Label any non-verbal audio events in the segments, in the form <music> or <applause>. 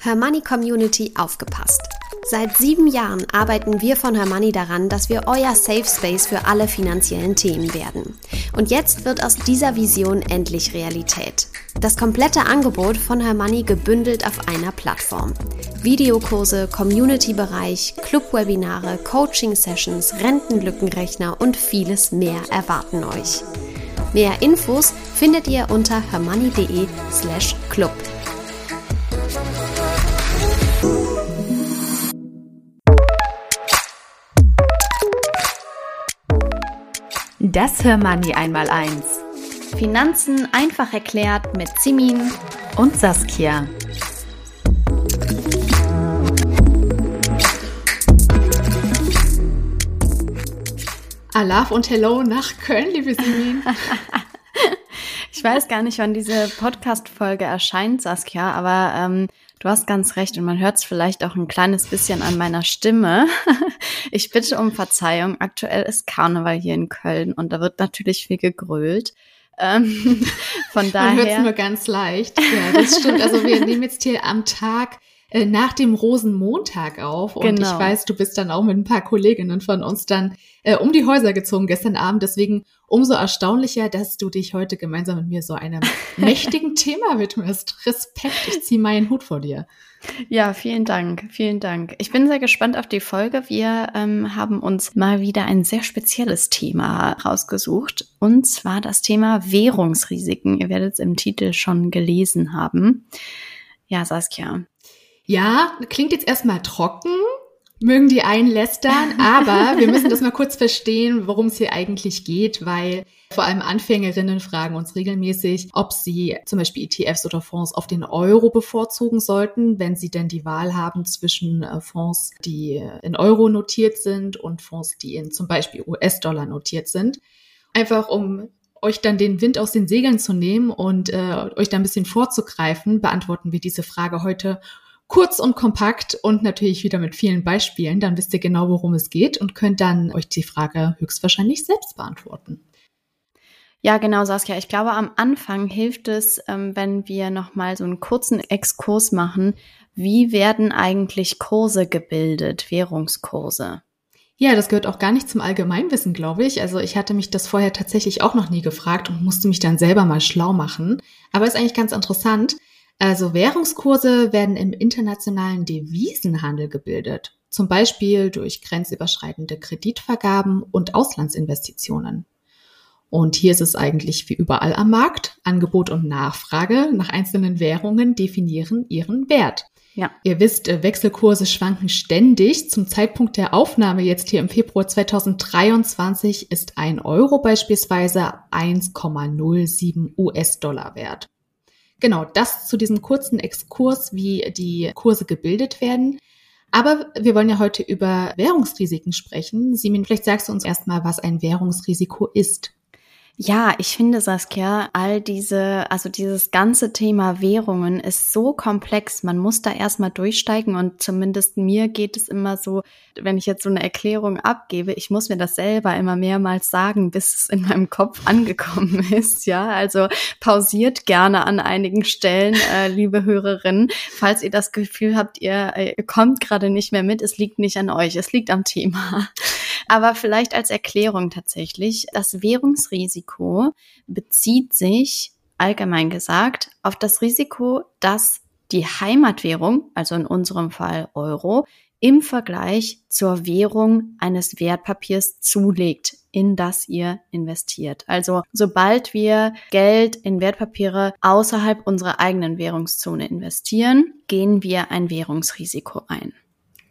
Hermoney Community aufgepasst. Seit sieben Jahren arbeiten wir von Hermoney daran, dass wir euer Safe Space für alle finanziellen Themen werden. Und jetzt wird aus dieser Vision endlich Realität. Das komplette Angebot von Hermoney gebündelt auf einer Plattform. Videokurse, Community-Bereich, Club-Webinare, Coaching-Sessions, Rentenlückenrechner und vieles mehr erwarten euch. Mehr Infos findet ihr unter hermoney.de slash club. Das Hörmoney einmal eins. Finanzen einfach erklärt mit Simin und Saskia. Alaf und Hello nach Köln, liebe Simin. <laughs> <laughs> ich weiß gar nicht, wann diese Podcast-Folge erscheint, Saskia, aber ähm, Du hast ganz recht und man hört es vielleicht auch ein kleines bisschen an meiner Stimme. <laughs> Ich bitte um Verzeihung. Aktuell ist Karneval hier in Köln und da wird natürlich viel gegrölt. Ähm, <laughs> von daher. Man hört es nur ganz leicht. Ja, das stimmt. Also wir <laughs> nehmen jetzt hier am Tag äh, nach dem Rosenmontag auf. Und genau. ich weiß, du bist dann auch mit ein paar Kolleginnen von uns dann äh, um die Häuser gezogen gestern Abend. Deswegen umso erstaunlicher, dass du dich heute gemeinsam mit mir so einem <laughs> mächtigen Thema widmest. Respekt, ich ziehe meinen Hut vor dir. Ja, vielen Dank, vielen Dank. Ich bin sehr gespannt auf die Folge. Wir ähm, haben uns mal wieder ein sehr spezielles Thema rausgesucht, und zwar das Thema Währungsrisiken. Ihr werdet es im Titel schon gelesen haben. Ja, Saskia, ja, klingt jetzt erstmal trocken, mögen die einen lästern, aber wir müssen das mal kurz verstehen, worum es hier eigentlich geht, weil vor allem Anfängerinnen fragen uns regelmäßig, ob sie zum Beispiel ETFs oder Fonds auf den Euro bevorzugen sollten, wenn sie denn die Wahl haben zwischen äh, Fonds, die in Euro notiert sind und Fonds, die in zum Beispiel US-Dollar notiert sind. Einfach um euch dann den Wind aus den Segeln zu nehmen und äh, euch da ein bisschen vorzugreifen, beantworten wir diese Frage heute kurz und kompakt und natürlich wieder mit vielen Beispielen. Dann wisst ihr genau, worum es geht und könnt dann euch die Frage höchstwahrscheinlich selbst beantworten. Ja, genau, Saskia. Ich glaube, am Anfang hilft es, ähm, wenn wir nochmal so einen kurzen Exkurs machen. Wie werden eigentlich Kurse gebildet, Währungskurse? Ja, das gehört auch gar nicht zum Allgemeinwissen, glaube ich. Also ich hatte mich das vorher tatsächlich auch noch nie gefragt und musste mich dann selber mal schlau machen. Aber ist eigentlich ganz interessant. Also Währungskurse werden im internationalen Devisenhandel gebildet, zum Beispiel durch grenzüberschreitende Kreditvergaben und Auslandsinvestitionen. Und hier ist es eigentlich wie überall am Markt. Angebot und Nachfrage nach einzelnen Währungen definieren ihren Wert. Ja. Ihr wisst, äh, Wechselkurse schwanken ständig. Zum Zeitpunkt der Aufnahme jetzt hier im Februar 2023 ist ein Euro beispielsweise 1,07 US-Dollar wert. Genau, das zu diesem kurzen Exkurs, wie die Kurse gebildet werden. Aber wir wollen ja heute über Währungsrisiken sprechen. Simin, vielleicht sagst du uns erstmal, was ein Währungsrisiko ist. Ja, ich finde, Saskia, all diese, also dieses ganze Thema Währungen ist so komplex. Man muss da erstmal durchsteigen und zumindest mir geht es immer so, wenn ich jetzt so eine Erklärung abgebe, ich muss mir das selber immer mehrmals sagen, bis es in meinem Kopf angekommen <laughs> ist. Ja, also pausiert gerne an einigen Stellen, äh, liebe Hörerinnen, falls ihr das Gefühl habt, ihr, ihr kommt gerade nicht mehr mit. Es liegt nicht an euch, es liegt am Thema. Aber vielleicht als Erklärung tatsächlich, das Währungsrisiko bezieht sich allgemein gesagt auf das Risiko, dass die Heimatwährung, also in unserem Fall Euro, im Vergleich zur Währung eines Wertpapiers zulegt, in das ihr investiert. Also sobald wir Geld in Wertpapiere außerhalb unserer eigenen Währungszone investieren, gehen wir ein Währungsrisiko ein.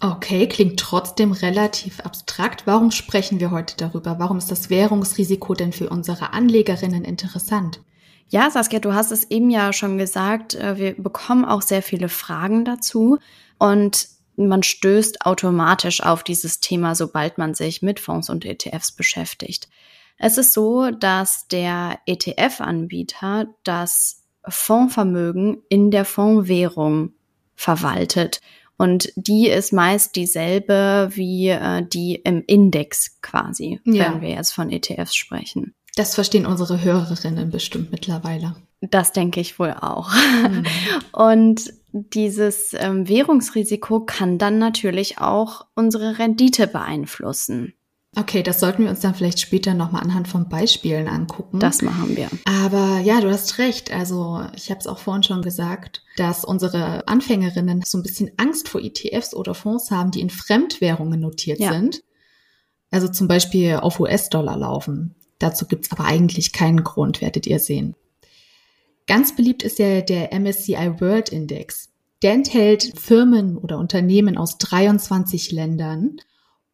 Okay, klingt trotzdem relativ abstrakt. Warum sprechen wir heute darüber? Warum ist das Währungsrisiko denn für unsere Anlegerinnen interessant? Ja, Saskia, du hast es eben ja schon gesagt, äh, wir bekommen auch sehr viele Fragen dazu und man stößt automatisch auf dieses Thema, sobald man sich mit Fonds und ETFs beschäftigt. Es ist so, dass der ETF-Anbieter das Fondsvermögen in der Fondswährung verwaltet und die ist meist dieselbe wie äh, die im Index quasi, ja. wenn wir jetzt von ETFs sprechen. Das verstehen unsere Hörerinnen bestimmt mittlerweile. Das denke ich wohl auch. Mhm. <laughs> Und dieses ähm, Währungsrisiko kann dann natürlich auch unsere Rendite beeinflussen. Okay, das sollten wir uns dann vielleicht später nochmal anhand von Beispielen angucken. Das machen wir. Aber ja, du hast recht. Also ich habe es auch vorhin schon gesagt, dass unsere Anfängerinnen so ein bisschen Angst vor ETFs oder Fonds haben, die in Fremdwährungen notiert ja. sind. Also zum Beispiel auf US-Dollar laufen. Dazu gibt's aber eigentlich keinen Grund, werdet ihr sehen. Ganz beliebt ist ja der MSCI World Index. Der enthält Firmen oder Unternehmen aus 23 Ländern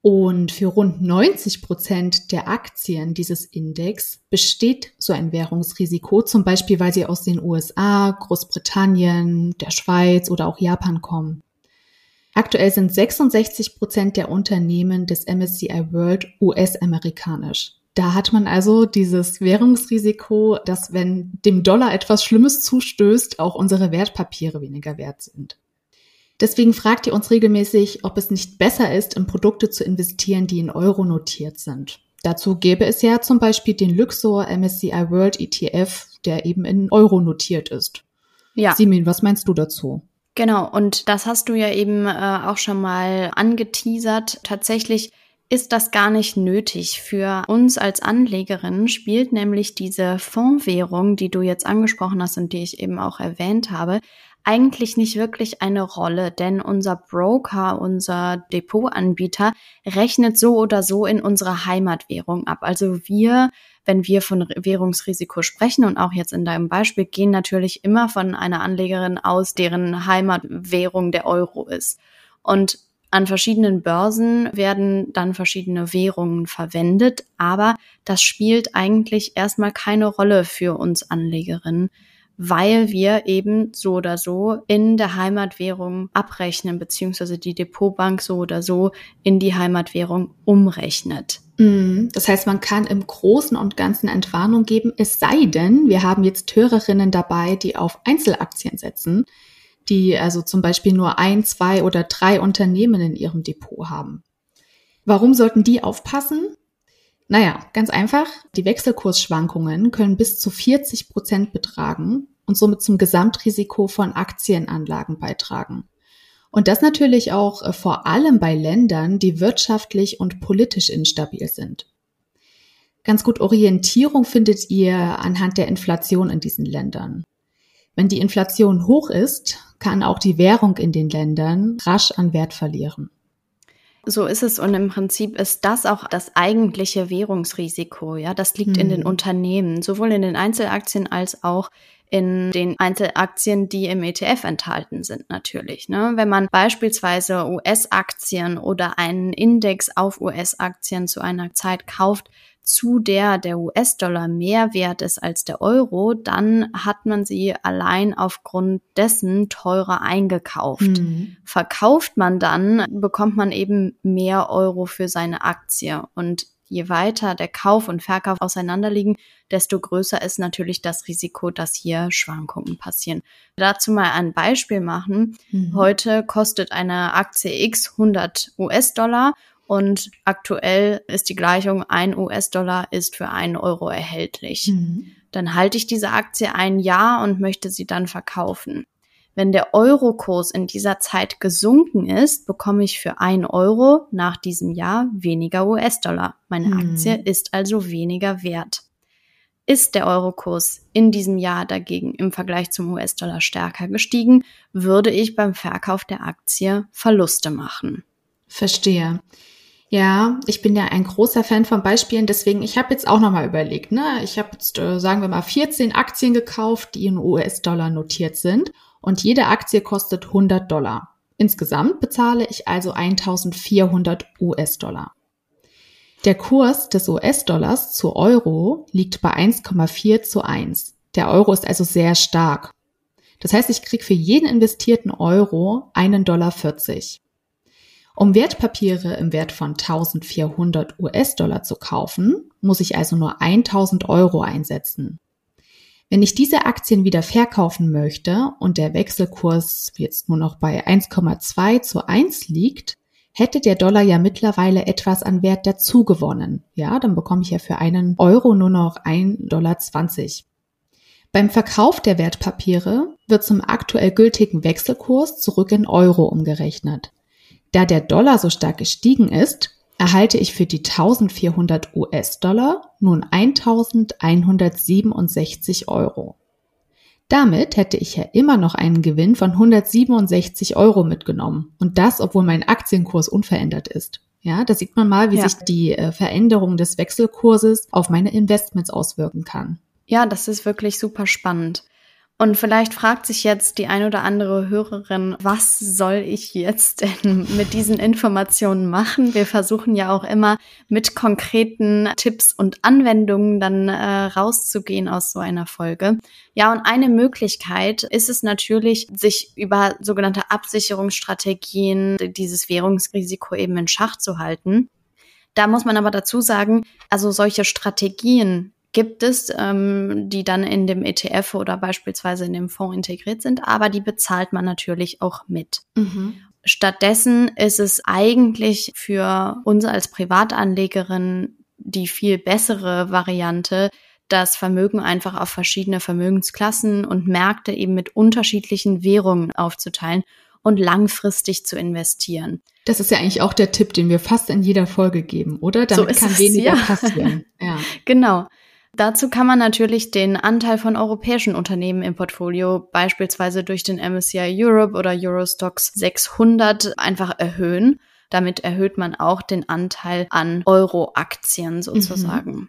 und für rund 90 Prozent der Aktien dieses Index besteht so ein Währungsrisiko, zum Beispiel weil sie aus den USA, Großbritannien, der Schweiz oder auch Japan kommen. Aktuell sind 66 Prozent der Unternehmen des MSCI World US-amerikanisch. Da hat man also dieses Währungsrisiko, dass wenn dem Dollar etwas Schlimmes zustößt, auch unsere Wertpapiere weniger wert sind. Deswegen fragt ihr uns regelmäßig, ob es nicht besser ist, in Produkte zu investieren, die in Euro notiert sind. Dazu gäbe es ja zum Beispiel den Luxor MSCI World ETF, der eben in Euro notiert ist. Ja. Simin, was meinst du dazu? Genau, und das hast du ja eben äh, auch schon mal angeteasert. Tatsächlich ist das gar nicht nötig. Für uns als Anlegerin spielt nämlich diese Fondswährung, die du jetzt angesprochen hast und die ich eben auch erwähnt habe, eigentlich nicht wirklich eine Rolle, denn unser Broker, unser Depotanbieter rechnet so oder so in unserer Heimatwährung ab. Also wir, wenn wir von Währungsrisiko sprechen und auch jetzt in deinem Beispiel, gehen natürlich immer von einer Anlegerin aus, deren Heimatwährung der Euro ist. Und an verschiedenen Börsen werden dann verschiedene Währungen verwendet, aber das spielt eigentlich erstmal keine Rolle für uns Anlegerinnen weil wir eben so oder so in der Heimatwährung abrechnen, beziehungsweise die Depotbank so oder so in die Heimatwährung umrechnet. Mhm. Das heißt, man kann im Großen und Ganzen Entwarnung geben, es sei denn, wir haben jetzt Hörerinnen dabei, die auf Einzelaktien setzen, die also zum Beispiel nur ein, zwei oder drei Unternehmen in ihrem Depot haben. Warum sollten die aufpassen? Naja, ganz einfach. Die Wechselkursschwankungen können bis zu 40 Prozent betragen und somit zum Gesamtrisiko von Aktienanlagen beitragen. Und das natürlich auch äh, vor allem bei Ländern, die wirtschaftlich und politisch instabil sind. Ganz gut Orientierung findet ihr anhand der Inflation in diesen Ländern. Wenn die Inflation hoch ist, kann auch die Währung in den Ländern rasch an Wert verlieren. So ist es und im Prinzip ist das auch das eigentliche Währungsrisiko. Ja, das liegt hm. in den hm. Unternehmen, sowohl in den Einzelaktien als auch in den Einzelaktien, die im ETF enthalten sind, natürlich. Ne? Wenn man beispielsweise US-Aktien oder einen Index auf US-Aktien zu einer Zeit kauft, zu der der US-Dollar mehr wert ist als der Euro, dann hat man sie allein aufgrund dessen teurer eingekauft. Mhm. Verkauft man dann, bekommt man eben mehr Euro für seine Aktie. Und je weiter der Kauf und Verkauf auseinanderliegen, desto größer ist natürlich das Risiko, dass hier Schwankungen passieren. Dazu mal ein Beispiel machen. Mhm. Heute kostet eine Aktie X 100 US-Dollar und aktuell ist die Gleichung, ein US-Dollar ist für einen Euro erhältlich. Mhm. Dann halte ich diese Aktie ein Jahr und möchte sie dann verkaufen. Wenn der Eurokurs in dieser Zeit gesunken ist, bekomme ich für ein Euro nach diesem Jahr weniger US-Dollar. Meine mhm. Aktie ist also weniger wert. Ist der Eurokurs in diesem Jahr dagegen im Vergleich zum US-Dollar stärker gestiegen, würde ich beim Verkauf der Aktie Verluste machen. Verstehe. Ja, ich bin ja ein großer Fan von Beispielen, deswegen ich habe jetzt auch nochmal überlegt, ne? Ich habe jetzt äh, sagen wir mal 14 Aktien gekauft, die in US-Dollar notiert sind und jede Aktie kostet 100 Dollar. Insgesamt bezahle ich also 1400 US-Dollar. Der Kurs des US-Dollars zu Euro liegt bei 1,4 zu 1. Der Euro ist also sehr stark. Das heißt, ich kriege für jeden investierten Euro einen Dollar 40. Um Wertpapiere im Wert von 1400 US-Dollar zu kaufen, muss ich also nur 1000 Euro einsetzen. Wenn ich diese Aktien wieder verkaufen möchte und der Wechselkurs jetzt nur noch bei 1,2 zu 1 liegt, hätte der Dollar ja mittlerweile etwas an Wert dazu gewonnen. Ja, dann bekomme ich ja für einen Euro nur noch 1,20 Dollar. Beim Verkauf der Wertpapiere wird zum aktuell gültigen Wechselkurs zurück in Euro umgerechnet. Da der Dollar so stark gestiegen ist, erhalte ich für die 1400 US-Dollar nun 1167 Euro. Damit hätte ich ja immer noch einen Gewinn von 167 Euro mitgenommen. Und das, obwohl mein Aktienkurs unverändert ist. Ja, da sieht man mal, wie ja. sich die äh, Veränderung des Wechselkurses auf meine Investments auswirken kann. Ja, das ist wirklich super spannend. Und vielleicht fragt sich jetzt die ein oder andere Hörerin, was soll ich jetzt denn <laughs> mit diesen Informationen machen? Wir versuchen ja auch immer mit konkreten Tipps und Anwendungen dann äh, rauszugehen aus so einer Folge. Ja, und eine Möglichkeit ist es natürlich, sich über sogenannte Absicherungsstrategien dieses Währungsrisiko eben in Schach zu halten. Da muss man aber dazu sagen, also solche Strategien gibt es, ähm, die dann in dem ETF oder beispielsweise in dem Fonds integriert sind, aber die bezahlt man natürlich auch mit. Mhm. Stattdessen ist es eigentlich für uns als Privatanlegerin die viel bessere Variante, das Vermögen einfach auf verschiedene Vermögensklassen und Märkte eben mit unterschiedlichen Währungen aufzuteilen und langfristig zu investieren. Das ist ja eigentlich auch der Tipp, den wir fast in jeder Folge geben, oder? Damit so kann es, weniger ja. passieren. <laughs> Ja. genau. Dazu kann man natürlich den Anteil von europäischen Unternehmen im Portfolio beispielsweise durch den MSCI Europe oder Eurostox 600 einfach erhöhen. Damit erhöht man auch den Anteil an Euro-Aktien sozusagen. Mhm.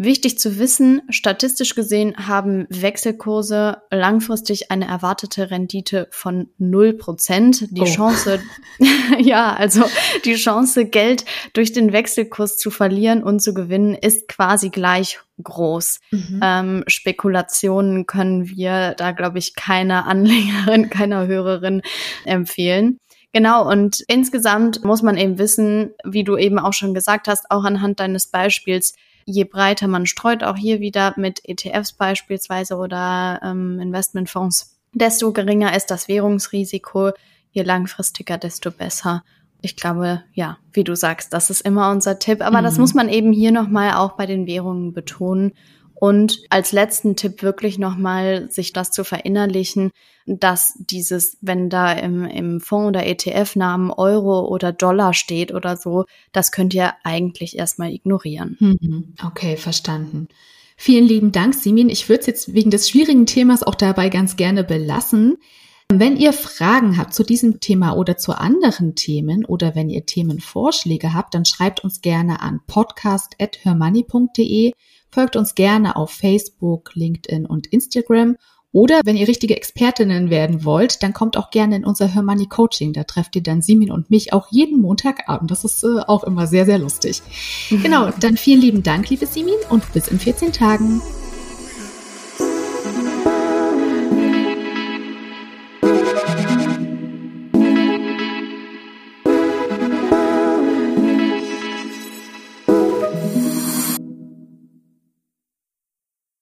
Wichtig zu wissen, statistisch gesehen haben Wechselkurse langfristig eine erwartete Rendite von 0%. Die oh. Chance, <laughs> ja, also die Chance, Geld durch den Wechselkurs zu verlieren und zu gewinnen, ist quasi gleich groß. Mhm. Ähm, Spekulationen können wir da, glaube ich, keiner Anlegerin, <laughs> keiner Hörerin empfehlen. Genau, und insgesamt muss man eben wissen, wie du eben auch schon gesagt hast, auch anhand deines Beispiels, je breiter man streut, auch hier wieder mit ETFs beispielsweise oder ähm, Investmentfonds, desto geringer ist das Währungsrisiko, je langfristiger, desto besser. Ich glaube, ja, wie du sagst, das ist immer unser Tipp. Aber mhm. das muss man eben hier nochmal auch bei den Währungen betonen. Und als letzten Tipp wirklich nochmal sich das zu verinnerlichen, dass dieses, wenn da im, im Fonds oder ETF-Namen Euro oder Dollar steht oder so, das könnt ihr eigentlich erstmal ignorieren. Mhm. Okay, verstanden. Vielen lieben Dank, Simin. Ich würde es jetzt wegen des schwierigen Themas auch dabei ganz gerne belassen. Wenn ihr Fragen habt zu diesem Thema oder zu anderen Themen oder wenn ihr Themenvorschläge habt, dann schreibt uns gerne an podcast.hermoney.de Folgt uns gerne auf Facebook, LinkedIn und Instagram. Oder wenn ihr richtige Expertinnen werden wollt, dann kommt auch gerne in unser Her Money Coaching. Da trefft ihr dann Simin und mich auch jeden Montagabend. Das ist äh, auch immer sehr, sehr lustig. <laughs> Genau, dann vielen lieben Dank, liebe Simin, und bis in 14 Tagen.